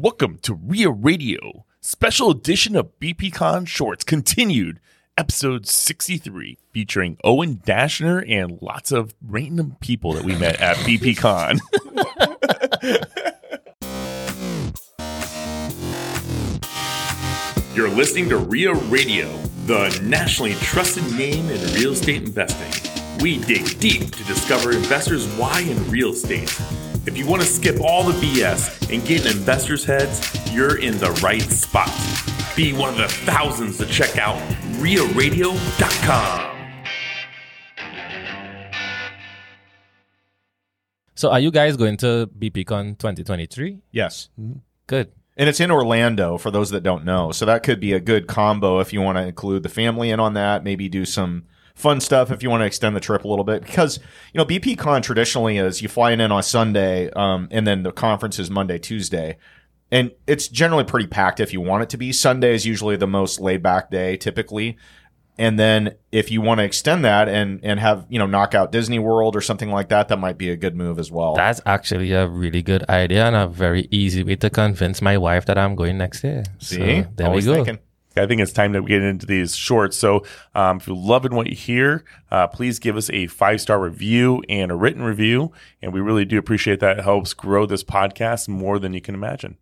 Welcome to REIA Radio, special edition of BPCon Shorts continued, episode 63, featuring Owen Dashner and lots of random people that we met at BPCon. You're listening to REIA Radio, the nationally trusted name in real estate investing. We dig deep to discover investors' why in real estate. If you want to skip all the BS and get in investors' heads, you're in the right spot. Be one of the thousands to check out RiaRadio.com. So, are you guys going to BPCon 2023? Yes. Mm-hmm. Good. And it's in Orlando for those that don't know. So that could be a good combo if you want to include the family in on that, maybe do some fun stuff if you want to extend the trip a little bit because you know BPCon traditionally is you fly in on Sunday um, and then the conference is Monday Tuesday and it's generally pretty packed if you want it to be Sunday is usually the most laid back day typically and then if you want to extend that and and have you know knock out Disney World or something like that that might be a good move as well That's actually a really good idea and a very easy way to convince my wife that I'm going next year. see So, there Always we go. thinking. I think it's time to get into these shorts. So, um, if you're loving what you hear, uh, please give us a five star review and a written review. And we really do appreciate that. It helps grow this podcast more than you can imagine.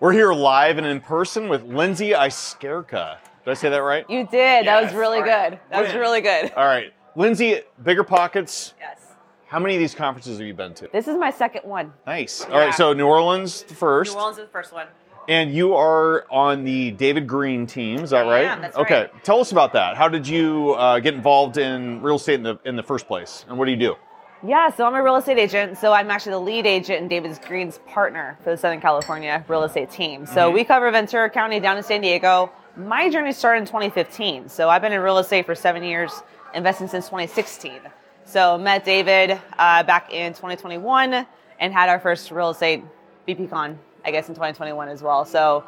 we're here live and in person with Lindsey Iskierka did I say that right You did. that was really All right. good. That was Win. really good. all right Lindsey Bigger Pockets Yes. How many of these conferences have you been to? This is my second one. Nice. All right, so New Orleans the first, New Orleans is the first one. And you are on the David Greene team. Is that right? am, that's okay. right. Tell us about that. How did you uh, get involved in real estate in the in the first place, and what do you do? Yeah, so I'm a real estate agent. So I'm actually the lead agent and David Greene's partner for the Southern California real estate team. So Mm-hmm. we cover Ventura County down to San Diego. My journey started in 2015. So I've been in real estate for seven years, investing since 2016. So met David uh, back in 2021 and had our first real estate BPCon, I guess, in 2021 as well. So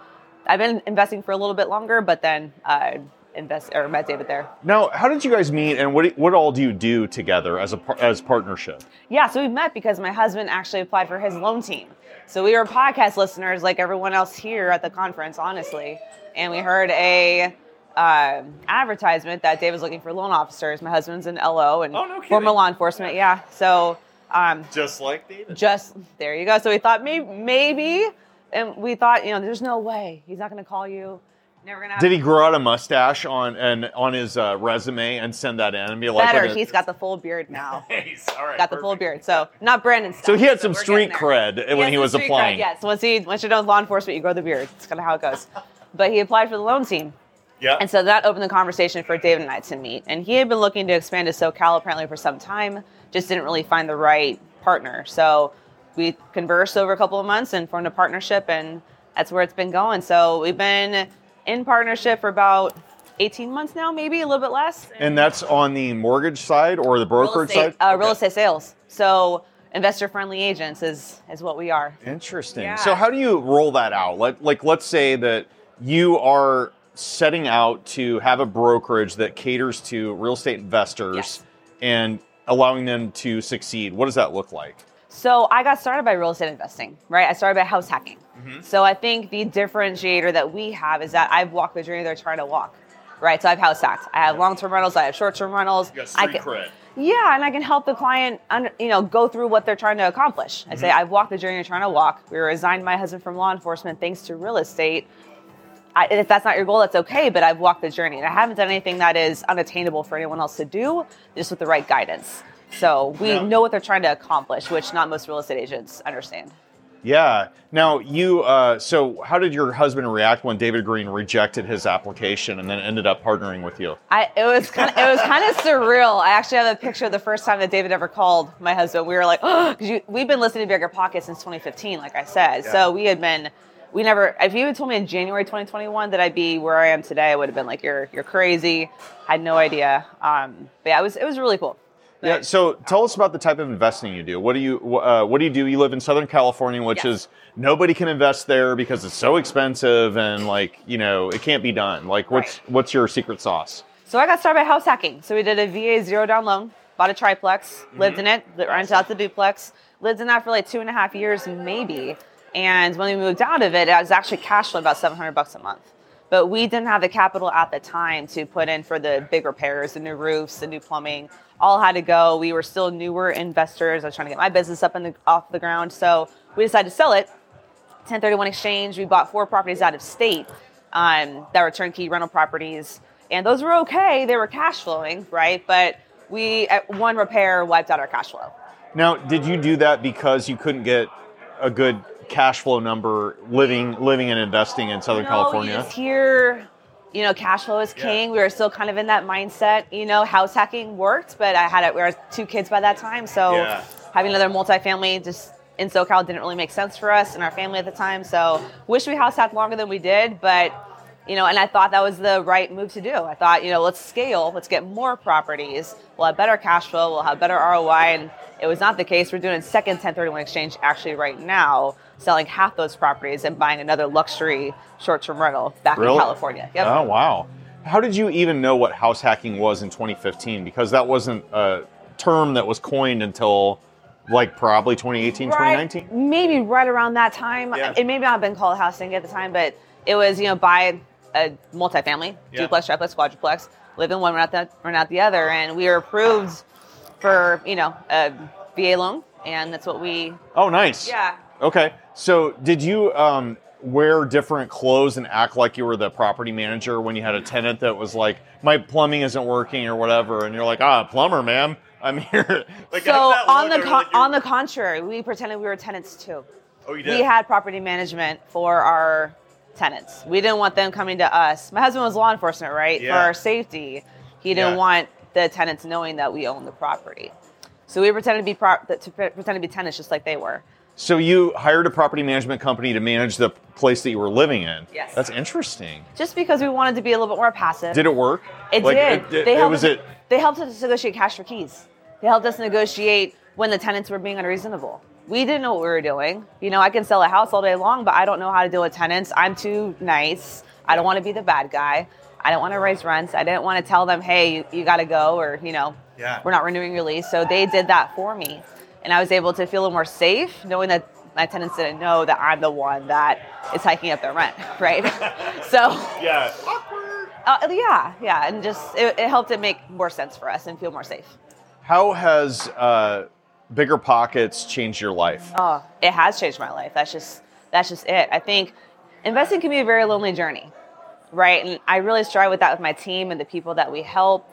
I've been investing for a little bit longer, but then uh, invest or met David there. Now, how did you guys meet, and what what all do you do together as a as partnership? Yeah, so we met because my husband actually applied for his loan team. So we were podcast listeners like everyone else here at the conference, honestly. And we heard a uh, advertisement that Dave was looking for loan officers. My husband's in LO and Oh, no former law enforcement. Yeah, so um, Just like David. just there you go. So we thought maybe, maybe, and we thought, you know, there's no way he's not going to call you. Never gonna. Did he grow out a mustache on and on his uh, resume and send that in and be like, better? He's got the full beard now. Nice. All right. got the full beard. So not Brandon. Stuff, So he had some we're street cred He when he was applying. cred, yes, once he once you know law enforcement, you grow the beard. It's kind of how it goes. But he applied for the loan team, Yeah. and so that opened the conversation for David and I to meet. And he had been looking to expand to SoCal apparently for some time, just didn't really find the right partner. So we conversed over a couple of months and formed a partnership, and that's where it's been going. So we've been in partnership for about 18 months now, maybe a little bit less. and that's on the mortgage side or the real brokerage estate, side? uh, real Okay. estate sales. So investor friendly agents is is what we are. Interesting. Yeah. So how do you roll that out? Let, like, let's say that you are setting out to have a brokerage that caters to real estate investors Yes. and allowing them to succeed. What does that look like? So I got started by real estate investing, right? I started by house hacking. Mm-hmm. So I think the differentiator that we have is that I've walked the journey they're trying to walk, right? So I've house hacked. I have long term rentals. I have short term rentals. I can, Yeah, and I can help the client, under, you know, go through what they're trying to accomplish. I say Mm-hmm. I've walked the journey you're trying to walk. We resigned my husband from law enforcement thanks to real estate. I, if that's not your goal, that's okay. But I've walked the journey, and I haven't done anything that is unattainable for anyone else to do, just with the right guidance. So we Yeah. know what they're trying to accomplish, which not most real estate agents understand. Yeah. Now you. Uh, so how did your husband react when David Greene rejected his application and then ended up partnering with you? I, it was kind of, it was kind of surreal. I actually have a picture of the first time that David ever called my husband. We were like, oh, because we've been listening to Bigger Pockets since 2015, like I said. So we had been, we never. If you had told me in January 2021 that I'd be where I am today, I would have been like, you're you're crazy. I had no idea. Um, but yeah, it was it was really cool. Yeah. So tell us about the type of investing you do. What do you uh, What do you do? You live in Southern California, which Yes. is nobody can invest there because it's so expensive and like you know it can't be done. Like what's what's your secret sauce? So I got started by house hacking. So we did a VA zero down loan, bought a triplex, lived in it, rented out the duplex, lived in that for like two and a half years, maybe. And when we moved out of it, it was actually cash flow about 700 bucks a month. But we didn't have the capital at the time to put in for the big repairs, the new roofs, the new plumbing. All had to go. We were still newer investors. I was trying to get my business up the, off the ground. So we decided to sell it. 1031 exchange. We bought four properties out of state um, that were turnkey rental properties. And those were okay. They were cash flowing, right? But we, at one repair, wiped out our cash flow. Now, did you do that because you couldn't get a good cash flow number living living and investing in Southern No, California? You just hear, you know, cash flow is king. We were still kind of in that mindset. You know, house hacking worked, but I had it. We were two kids by that time, so Yeah. having another multifamily just in SoCal didn't really make sense for us and our family at the time. So wish we house hacked longer than we did, but. You know, and I thought that was the right move to do. I thought, you know, let's scale, let's get more properties. We'll have better cash flow, we'll have better ROI, and it was not the case. We're doing a second 1031 exchange actually right now, selling half those properties and buying another luxury short-term rental back Really? in California. Yep. Oh wow! How did you even know what house hacking was in 2015? Because that wasn't a term that was coined until like probably 2018, Right, 2019. maybe right around that time. Yeah. It may not have been called housing at the time, but it was, you know, buy a multifamily, Yeah. duplex, triplex, quadruplex, live in one, rent out, the, rent out the other. And we were approved for, you know, a VA loan. And that's what we, Oh, nice. yeah. Okay. So, did you um, wear different clothes and act like you were the property manager when you had a tenant that was like, "My plumbing isn't working" or whatever, and you're like, "Ah, plumber, ma'am, I'm here." like, so on the con- on the contrary, we pretended we were tenants too. oh, you did. we had property management for our tenants. We didn't want them coming to us. My husband was law enforcement, right? For our safety. He didn't Yeah. want the tenants knowing that we own the property. So we pretended to be pro- to pretend to be tenants just like they were. So you hired a property management company to manage the place that you were living in. Yes. That's interesting. Just because we wanted to be a little bit more passive. Did it work? It Like, did. It, it, they helped was us, it. They helped us negotiate cash for keys. They helped us negotiate when the tenants were being unreasonable. We didn't know what we were doing. You know, I can sell a house all day long, but I don't know how to deal with tenants. I'm too nice. I don't want to be the bad guy. I don't want to raise rents. I didn't want to tell them, hey, you, you got to go, or you know, Yeah. we're not renewing your lease. So they did that for me, and I was able to feel more safe, knowing that my tenants didn't know that I'm the one that is hiking up their rent, right? so Yeah. uh, yeah, yeah, and just it, it helped it make more sense for us and feel more safe. How has uh, bigger pockets changed your life? Oh, it has changed my life. That's just that's just it. I think investing can be a very lonely journey, right? And I really strive with that with my team and the people that we help.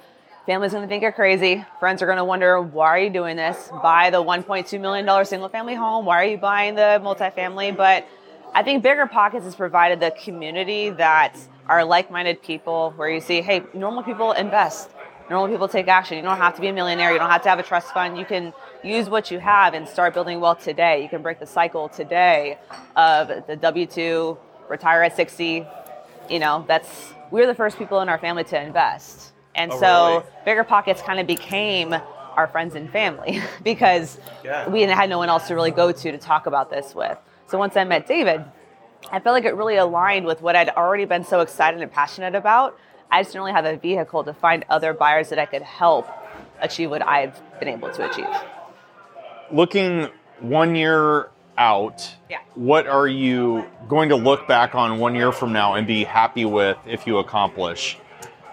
Family's gonna think you're crazy. Friends are gonna wonder, why are you doing this? Buy the $1.2 million single family home. Why are you buying the multifamily? But I think Bigger Pockets has provided the community that are like minded people where you see, hey, normal people invest. Normal people take action. You don't have to be a millionaire. You don't have to have a trust fund. You can use what you have and start building wealth today. You can break the cycle today of the W 2, retire at 60. You know, that's, we're the first people in our family to invest. And Oh, so really? Bigger Pockets kind of became our friends and family because Yeah. we had no one else to really go to to talk about this with. So once I met David, I felt like it really aligned with what I'd already been so excited and passionate about. I just didn't really have a vehicle to find other buyers that I could help achieve what I've been able to achieve. Looking one year out, Yeah. what are you going to look back on one year from now and be happy with if you accomplish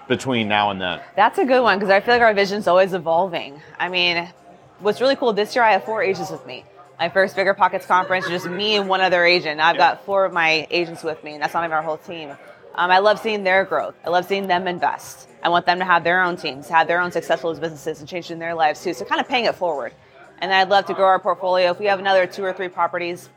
between now and then? That's a good one because I feel like our vision is always evolving. I mean, what's really cool this year, I have four agents with me. My first Bigger Pockets conference, just me and one other agent. I've got four of my agents with me, and that's not even our whole team. Um, I love seeing their growth. I love seeing them invest. I want them to have their own teams, have their own successful businesses, and changing their lives too. So kind of paying it forward. And I'd love to grow our portfolio. If we have another two or three properties,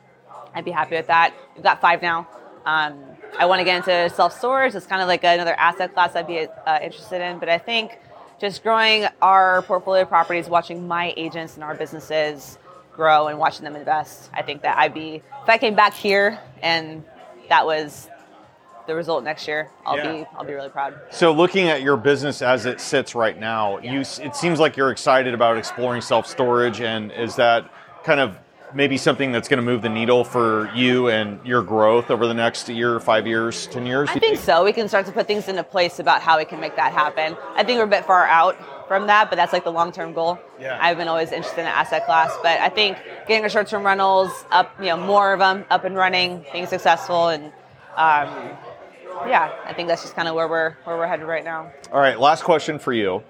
I'd be happy with that. We've got five now. Um, I want to get into self storage. It's kind of like another asset class I'd be uh, interested in. But I think just growing our portfolio properties, watching my agents and our businesses grow and watching them invest, I think that I'd be, if I came back here and that was the result next year, I'll Yeah. be, I'll be really proud. So, looking at your business as it sits right now, you it seems like you're excited about exploring self storage, and is that kind of maybe something that's going to move the needle for you and your growth over the next year, five years, ten years? I you think so. We can start to put things into place about how we can make that happen. I think we're a bit far out from that, but that's like the long term goal. Yeah. I've been always interested in the asset class, but I think getting our short term rentals up, you know, more of them up and running, being successful, and um, yeah, I think that's just kind of where we're where we're headed right now. All right, last question for you.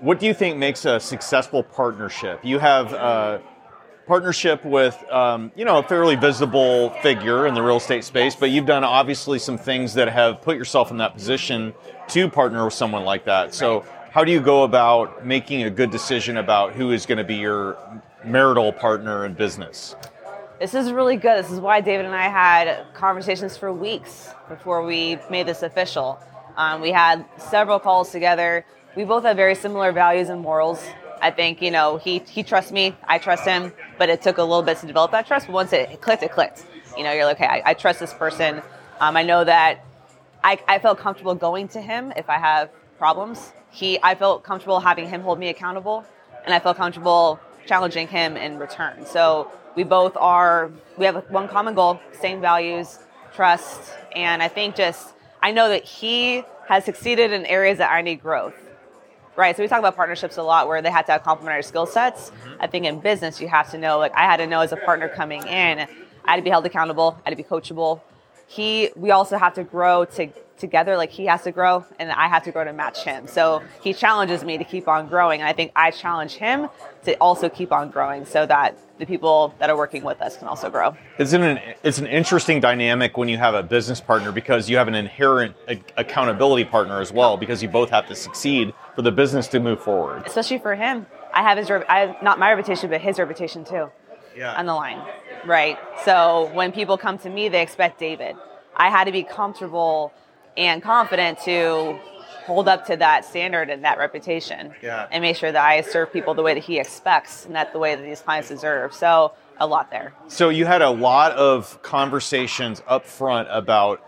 What do you think makes a successful partnership? You have a partnership with, um, you know, a fairly visible figure in the real estate space, but you've done obviously some things that have put yourself in that position to partner with someone like that. So, how do you go about making a good decision about who is going to be your marital partner in business? This is really good. This is why David and I had conversations for weeks before we made this official. Um, we had several calls together. We both have very similar values and morals. I think you know he he trusts me, I trust him, but it took a little bit to develop that trust. But once it, clicked, it clicked. You know, you're like, okay, I, I trust this person. Um, I know that I, I felt comfortable going to him if I have problems. He, I felt comfortable having him hold me accountable, and I felt comfortable challenging him in return. So we both are, we have one common goal, same values, trust, and I think just I know that he has succeeded in areas that I need growth. Right. So we talk about partnerships a lot where they have to have complementary skill sets. Mm-hmm. I think in business you have to know like I had to know as a partner coming in, I had to be held accountable, I had to be coachable. He we also have to grow to together like he has to grow and I have to grow to match him. So he challenges me to keep on growing and I think I challenge him to also keep on growing so that the people that are working with us can also grow. It's an it's an interesting dynamic when you have a business partner because you have an inherent a- accountability partner as well because you both have to succeed for the business to move forward. Especially for him. I have his I have not my reputation but his reputation too. on the line, right? So when people come to me, they expect David. I had to be comfortable and confident to hold up to that standard and that reputation Yeah. and make sure that I serve people the way that he expects and that the way that these clients deserve. So a lot there. So you had a lot of conversations up front about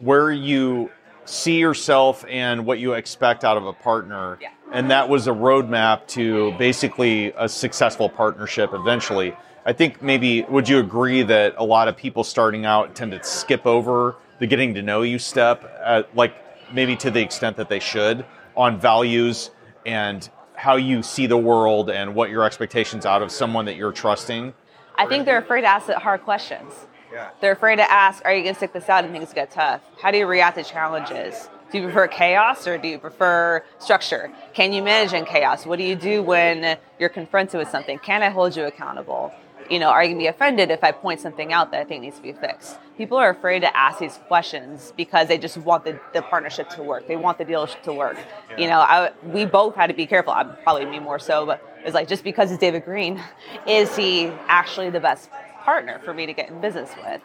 where you see yourself and what you expect out of a partner. Yeah. And that was a roadmap to basically a successful partnership eventually. I think maybe would you agree that a lot of people starting out tend to skip over the getting to know you step, uh, like maybe to the extent that they should, on values and how you see the world and what your expectations out of someone that you're trusting. I think they're afraid to ask the hard questions. Yeah. They're afraid to ask, are you going to stick this out and things get tough? How do you react to challenges? Do you prefer chaos or do you prefer structure? Can you manage in chaos? What do you do when you're confronted with something? Can I hold you accountable? You know, are you going to be offended if I point something out that I think needs to be fixed? People are afraid to ask these questions because they just want the, the partnership to work. They want the deal to work. You know, I, we both had to be careful. I'm probably me more so, but it's like just because it's David Greene, is he actually the best partner for me to get in business with?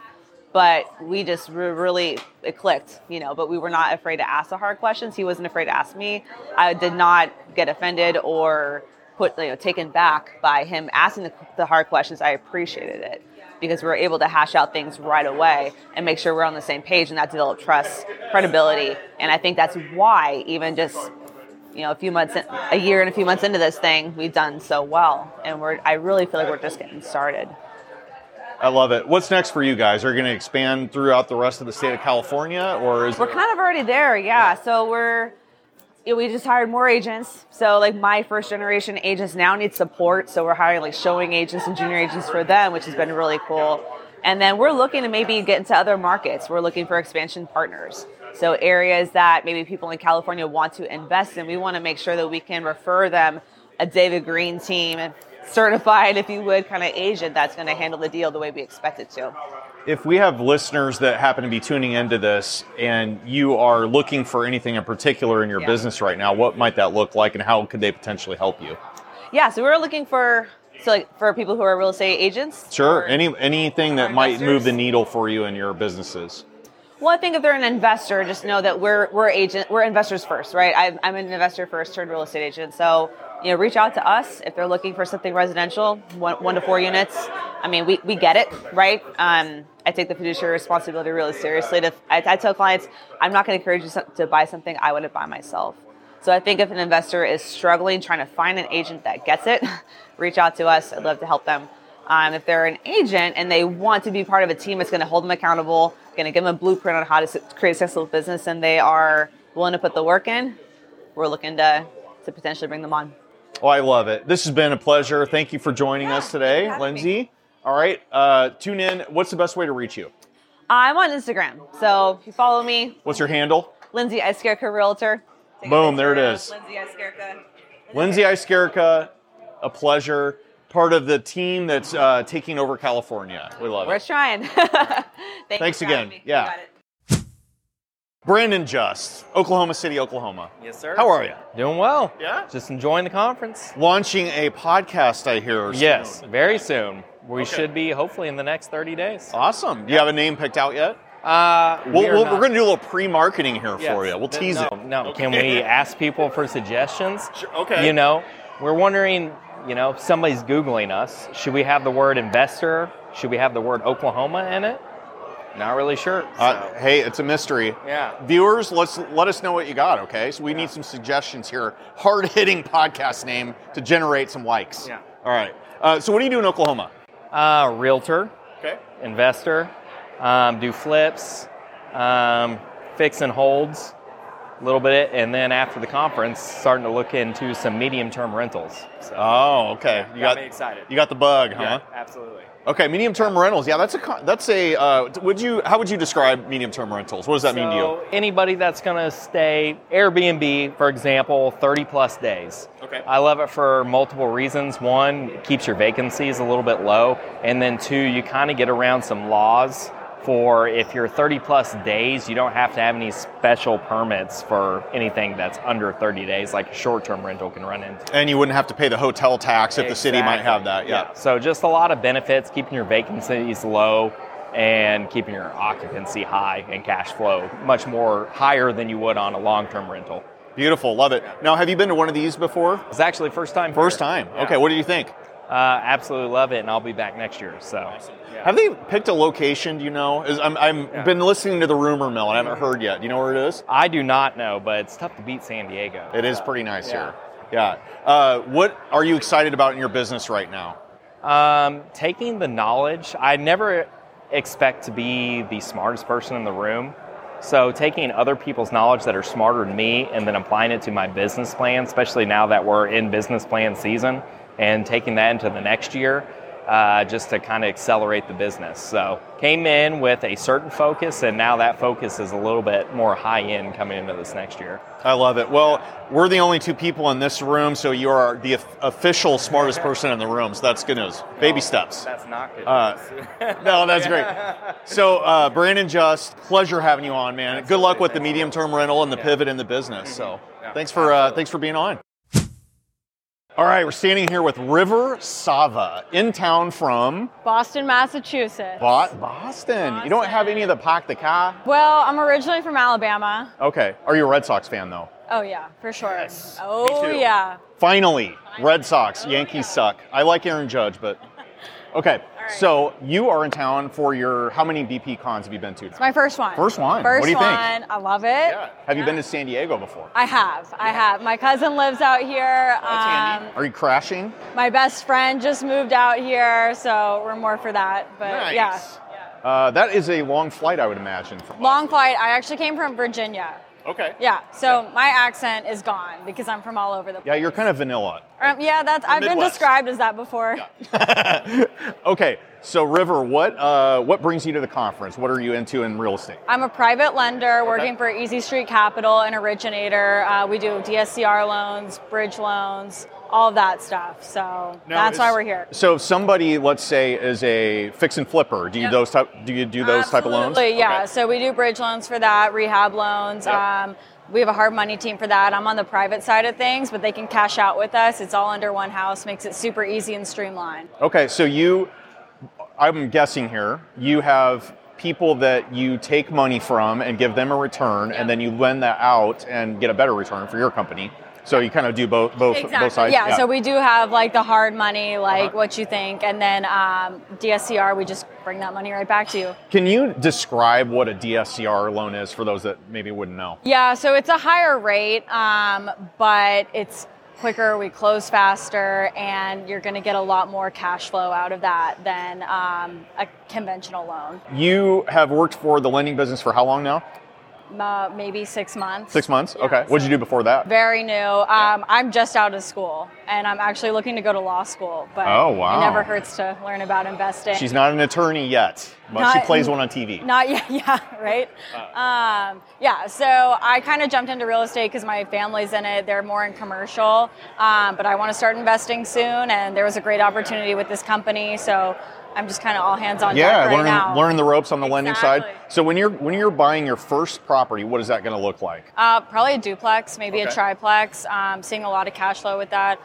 but we just re- really it clicked you know but we were not afraid to ask the hard questions he wasn't afraid to ask me i did not get offended or put you know taken back by him asking the, the hard questions i appreciated it because we were able to hash out things right away and make sure we're on the same page and that developed trust credibility and i think that's why even just you know a few months in, a year and a few months into this thing we've done so well and we're i really feel like we're just getting started I love it. What's next for you guys? Are you going to expand throughout the rest of the state of California, or is We're kind of already there, yeah. So we're we just hired more agents. So like my first generation agents now need support. So we're hiring like showing agents and junior agents for them, which has been really cool. And then we're looking to maybe get into other markets. We're looking for expansion partners. So areas that maybe people in California want to invest in, we want to make sure that we can refer them a David Greene team certified, if you would, kind of agent that's going to handle the deal the way we expect it to. if we have listeners that happen to be tuning into this and you are looking for anything in particular in your Yeah. business right now, what might that look like, and how could they potentially help you? Yeah, so we're looking for so like for people who are real estate agents. Sure, any anything that might move the needle for you in your businesses. Well, I think if they're an investor, just know that we're we're agent we're investors first, right? I'm, I'm an investor first, turned real estate agent. So you know, reach out to us if they're looking for something residential, one, one to four units. I mean, we, we get it, right? Um, I take the fiduciary responsibility really seriously. To, I, I tell clients, I'm not going to encourage you to buy something I wouldn't buy myself. So I think if an investor is struggling trying to find an agent that gets it, reach out to us. I'd love to help them. Um, if they're an agent and they want to be part of a team that's going to hold them accountable, going to give them a blueprint on how to create a successful business, and they are willing to put the work in, we're looking to to potentially bring them on. Oh, I love it. This has been a pleasure. Thank you for joining us today, having me. Lindsey. All right, uh, tune in. What's the best way to reach you? I'm on Instagram, so if you follow me, What's your handle? Lindsey Iskierka Realtor. Take Boom, there it is. Lindsey Iskierka. Lindsey Iskierka, a pleasure. Part of the team that's uh, taking over California. We love it. We're it. trying. Thank you Thanks for again. Yeah. Got it. Brandon Just, Oklahoma City, Oklahoma. Yes, sir. How are you? Doing well. Yeah? Just enjoying the conference. Launching a podcast, I hear. soon. Yes, very soon. We should be hopefully in the next 30 days. Awesome. Do you have a name picked out yet? Uh, We'll, we are we'll, we're going to do a little pre-marketing here Yes. for you. We'll tease no, it. No, can we ask people for suggestions? Sure, okay. You know, we're wondering, you know, if somebody's Googling us, should we have the word investor? Should we have the word Oklahoma in it? Not really sure. Uh, hey, it's a mystery. Yeah. Viewers, let's let us know what you got. Okay, so we need some suggestions here. Hard hitting podcast name to generate some likes. Yeah. All right. Uh, so what do you do in Oklahoma? Uh, realtor, Okay. investor, um, do flips, um, fix and holds a little bit, and then after the conference, starting to look into some medium-term rentals. So, Oh, okay. You Got me excited. You got the bug, huh? yeah, absolutely. Okay, medium term rentals. Yeah, that's a that's a. Uh, would you? How would you describe medium term rentals? What does that mean to you? So anybody that's going to stay Airbnb, for example, 30 plus days. Okay. I love it for multiple reasons. One, it keeps your vacancies a little bit low, and then two, you kind of get around some laws for if you're 30 plus days, you don't have to have any special permits for anything that's under 30 days, like a short-term rental can run into. And you wouldn't have to pay the hotel tax if the city might have that. Yeah. So just a lot of benefits, keeping your vacancies low and keeping your occupancy high and cash flow much more higher than you would on a long-term rental. Beautiful. Love it. Now, have you been to one of these before? It's actually first time. First here. time. Yeah. Okay. What do you think? Uh, absolutely love it, and I'll be back next year. So Have they picked a location? Do you know? Is, I'm I've been listening to the rumor mill and I haven't heard yet. Do you know where it is? I do not know, but it's tough to beat San Diego. It is pretty nice Yeah. here. Yeah. Uh, what are you excited about in your business right now? Um, taking the knowledge, I never expect to be the smartest person in the room. So taking other people's knowledge that are smarter than me and then applying it to my business plan, especially now that we're in business plan season, and taking that into the next year, uh, just to kind of accelerate the business. So came in with a certain focus, and now that focus is a little bit more high end coming into this next year. I love it. Well, we're the only two people in this room, so you are the official smartest person in the room. So that's good news. Baby steps. That's not good. Uh, no, that's great. So, uh, Brandon, just pleasure having you on, man. Good luck with the medium-term rental and the pivot in the business. So, thanks for uh, thanks for being on. All right, we're standing here with River Sava in town from Boston, Massachusetts. Bo- Boston. You don't have any of the Pack the Car? Well, I'm originally from Alabama. Okay. Are you a Red Sox fan though? Oh yeah, for sure. Yes, Oh me too. yeah. Finally, Red Sox. Yankees suck. I like Aaron Judge, but okay. So you are in town for your how many BP cons have you been to? It's my first one. First one. First What do you think? one. I love it. Have you been to San Diego before? I have. I have. My cousin lives out here. Um, Are you crashing? my best friend just moved out here, so we're more for that. But yeah. Uh, that is a long flight, I would imagine. Long flight. I actually came from Virginia. Okay. Yeah. So my accent is gone because I'm from all over the place. Yeah, you're kind of vanilla. Um, yeah, that's I've been described as that before. Okay, so River, what uh, what brings you to the conference? What are you into in real estate? I'm a private lender working for Easy Street Capital, an originator. Uh, we do DSCR loans, bridge loans, all of that stuff. So that's why we're here. So if somebody, let's say, is a fix and flipper, do you Yep. those type do you do those type of loans? Yeah. Okay. So we do bridge loans for that, rehab loans. Yep. Um, we have a hard money team for that. I'm on the private side of things, but they can cash out with us. It's all under one house, makes it super easy and streamlined. Okay, so you, I'm guessing here, you have people that you take money from and give them a return, and then you lend that out and get a better return for your company. So you kind of do both both both sides. Yeah, so we do have like the hard money, like Uh-huh. what you think, and then um, DSCR, we just bring that money right back to you. Can you describe what a DSCR loan is for those that maybe wouldn't know? Yeah, so it's a higher rate, um, but it's quicker, we close faster, and you're going to get a lot more cash flow out of that than um, a conventional loan. You have worked for the lending business for how long now? Uh, maybe six months. Six months. Okay. What'd you do before that? Very new. Um, I'm just out of school, and I'm actually looking to go to law school. But Oh, wow. it never hurts to learn about investing. She's not an attorney yet, but she plays one on TV. Not yet, yeah, right? Um, yeah, so I kind of jumped into real estate because my family's in it. They're more in commercial, um, but I want to start investing soon, and there was a great opportunity with this company, so I'm just kind of all hands on Yeah, deck right learn now. learn the ropes on the lending side. So when you're when you're buying your first property, what is that going to look like? Uh, probably a duplex, maybe a triplex. Um, seeing a lot of cash flow with that.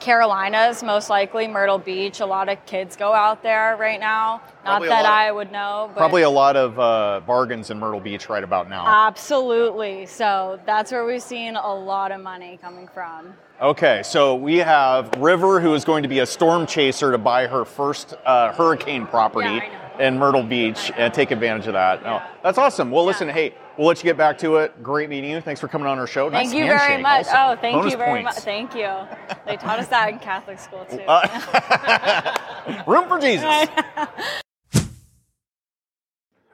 Carolinas, most likely Myrtle Beach. A lot of kids go out there right now. Probably Not that I would know, but Probably a lot of uh, bargains in Myrtle Beach right about now. absolutely. So that's where we've seen a lot of money coming from. Okay, so we have River, who is going to be a storm chaser to buy her first uh, hurricane property Yeah, in Myrtle Beach and take advantage of that. Oh, that's awesome. Well, listen, hey, we'll let you get back to it. Great meeting you. Thanks for coming on our show. Thank nice you very much. also. Oh, thank Bonus you very much. Thank you. They taught us that in Catholic school too. Uh, Room for Jesus.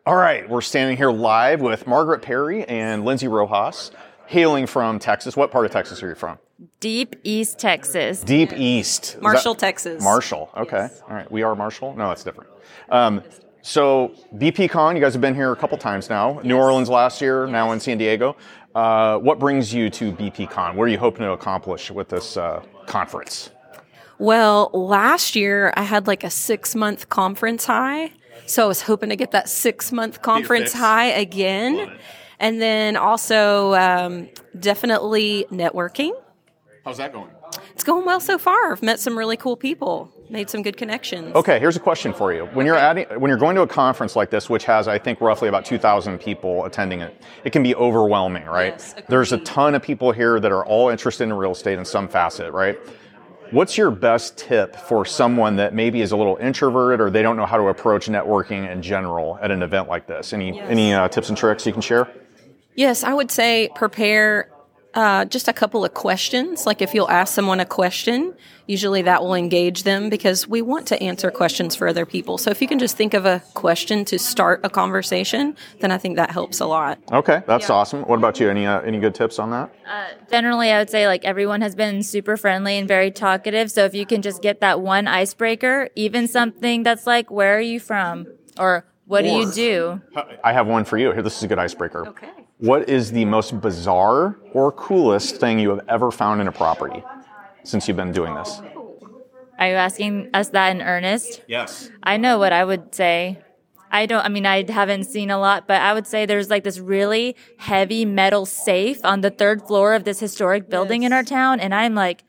All right, we're standing here live with Margaret Perry and Lindsay Rojas, hailing from Texas. What part of Texas are you from? Deep East Texas. Deep East. Marshall, that- Texas. Marshall. Okay. All right. We are Marshall. No, that's different. Um, so BPCon, you guys have been here a couple times now. New Orleans last year, now in San Diego. Uh, what brings you to BPCon? What are you hoping to accomplish with this uh, conference? Well, last year I had like a six month conference high. So I was hoping to get that six month conference high again. And then also um, definitely networking. How's that going? It's going well so far. I've met some really cool people, made some good connections. Okay, here's a question for you. When you're adding, when you're going to a conference like this, which has, I think, roughly about 2,000 people attending it, it can be overwhelming, right? Yes. There's a ton of people here that are all interested in real estate in some facet, right? What's your best tip for someone that maybe is a little introverted or they don't know how to approach networking in general at an event like this? Any Yes. any uh, tips and tricks you can share? Yes, I would say prepare uh, just a couple of questions. Like if you'll ask someone a question, usually that will engage them because we want to answer questions for other people. So if you can just think of a question to start a conversation, then I think that helps a lot. Okay, that's awesome. What about you? Any uh, any good tips on that? Generally, I would say like everyone has been super friendly and very talkative. So if you can just get that one icebreaker, even something that's like, where are you from? Or what do you do? I have one for you. Here, this is a good icebreaker. Okay. What is the most bizarre or coolest thing you have ever found in a property since you've been doing this? Are you asking us that in earnest? Yes. I know what I would say. I don't, I mean, I haven't seen a lot, but I would say there's like this really heavy metal safe on the third floor of this historic building in our town. And I'm like,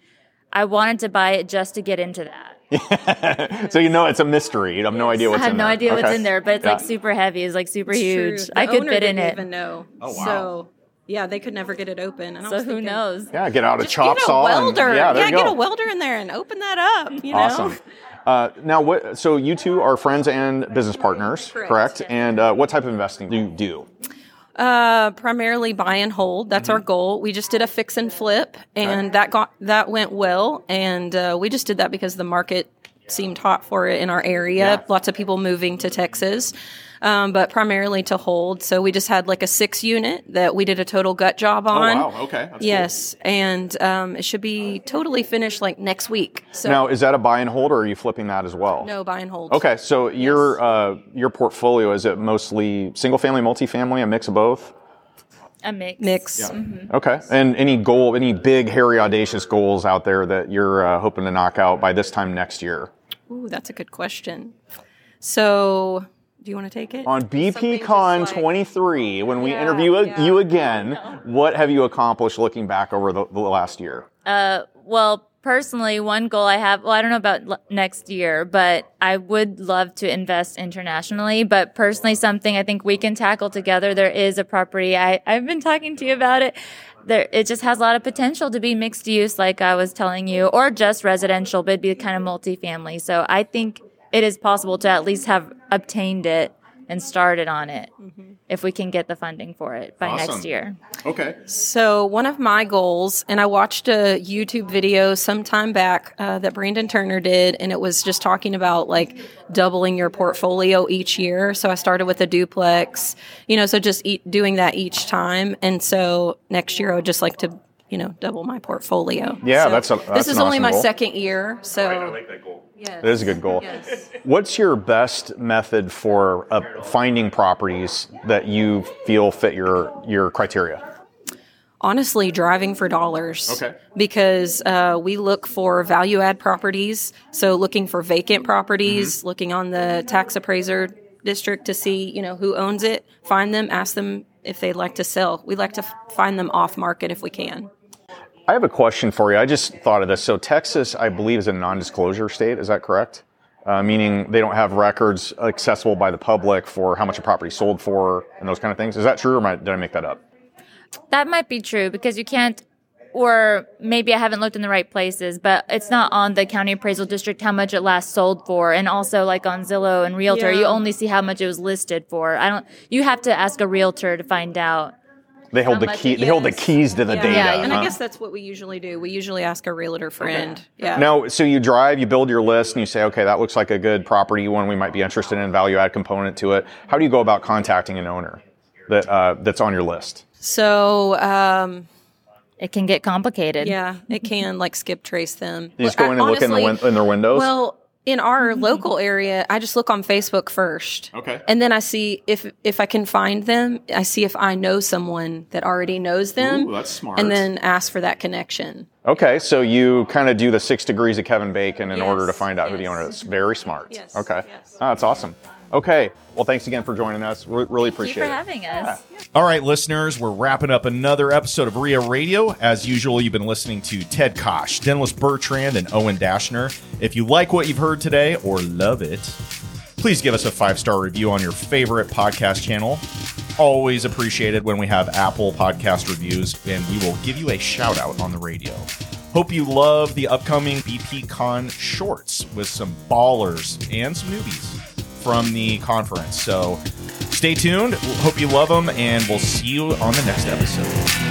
I wanted to buy it just to get into that. So you know it's a mystery. You have no idea what's. In there. I have in no there. idea what's in there, but it's Yeah. like super heavy. It's like super It's huge. I could fit in didn't it. even know. Oh, wow. So yeah, they could never get it open. And I So was who thinking, knows? Yeah, get out a Just chop get a saw. and- welder. yeah, there you get a welder in there and open that up. You know. Awesome. Uh, now, what? So you two are friends and business partners, correct? Correct. And uh, what type of investing do you do? Uh, primarily buy and hold. That's Mm-hmm. our goal. We just did a fix and flip, and that got that went well. And uh, we just did that because the market seemed hot for it in our area. Yeah. Lots of people moving to Texas, um, but primarily to hold. So we just had like a six unit that we did a total gut job on. Oh, wow. Okay. That's cool. yes, and um, it should be totally finished like next week. So Now, is that a buy and hold, or are you flipping that as well? no buy and hold. Okay, so your uh, your portfolio is it mostly single family, multifamily, a mix of both? A mix. mix. Okay, and any goal, any big, hairy, audacious goals out there that you're uh, hoping to knock out by this time next year? Ooh, that's a good question. So, do you want to take it? On BP Something Con just like- 23, when we Yeah, interview a- yeah. you again, what have you accomplished looking back over the, the last year? Uh, well, personally, one goal I have, well, I don't know about l- next year, but I would love to invest internationally. But personally, something I think we can tackle together. There is a property. I, I've been talking to you about it. There, it just has a lot of potential to be mixed use, like I was telling you, or just residential, but it'd be kind of multifamily. So I think it is possible to at least have obtained it and started on it. if we can get the funding for it by Awesome. next year. Okay. So, one of my goals, and I watched a YouTube video sometime back uh, that Brandon Turner did, and it was just talking about like doubling your portfolio each year. So, I started with a duplex, you know, so just eat, doing that each time. And so, next year, I would just like to, you know, double my portfolio. Yeah, So that's a- that's this is an only awesome my goal. second year. So, I like that goal. yes. It is a good goal. Yes. What's your best method for uh, finding properties that you feel fit your your criteria? honestly driving for dollars. Okay. Because uh, we look for value add properties. So looking for vacant properties, Mm-hmm. looking on the tax appraiser district to see, you know, who owns it, find them, ask them if they'd like to sell. We like to f- find them off market if we can. I have a question for you. I just thought of this. So Texas, I believe, is a non-disclosure state. Is that correct? Uh, meaning they don't have records accessible by the public for how much a property sold for and those kind of things. Is that true, or I, did I make that up? That might be true because you can't, or maybe I haven't looked in the right places, but it's not on the county appraisal district how much it last sold for. And also, like on Zillow and Realtor, you only see how much it was listed for. I don't, you have to ask a realtor to find out. They hold the much key. it They hold the is. keys to the Yeah. data. Yeah, And huh? I guess that's what we usually do. We usually ask a realtor friend. Yeah. Now, so you drive, you build your list, and you say, okay, that looks like a good property, one we might be interested in, value add component to it. How do you go about contacting an owner that uh, that's on your list? So, um, It can get complicated. yeah, it can like skip trace them. You just But go in and look in, the win- in their windows. Well, in our mm-hmm. local area, I just look on Facebook first. Okay. And then I see if if I can find them. I see if I know someone that already knows them. Ooh, that's smart. And then ask for that connection. okay, so you kind of do the six degrees of Kevin Bacon in Yes, order to find out who the owner is. Very smart. Yes, Okay, yes. Oh, that's awesome. Okay, well, thanks again for joining us. Re- really Thank you appreciate for it. having us. All right, listeners, we're wrapping up another episode of REIA Radio. As usual, you've been listening to Ted Kosh, Dennis Bertrand, and Owen Dashner. If you like what you've heard today or love it, please give us a five star review on your favorite podcast channel. Always appreciated when we have Apple podcast reviews, and we will give you a shout out on the radio. Hope you love the upcoming BP Con shorts with some ballers and some newbies from the conference. So stay tuned. Hope you love them, and we'll see you on the next episode.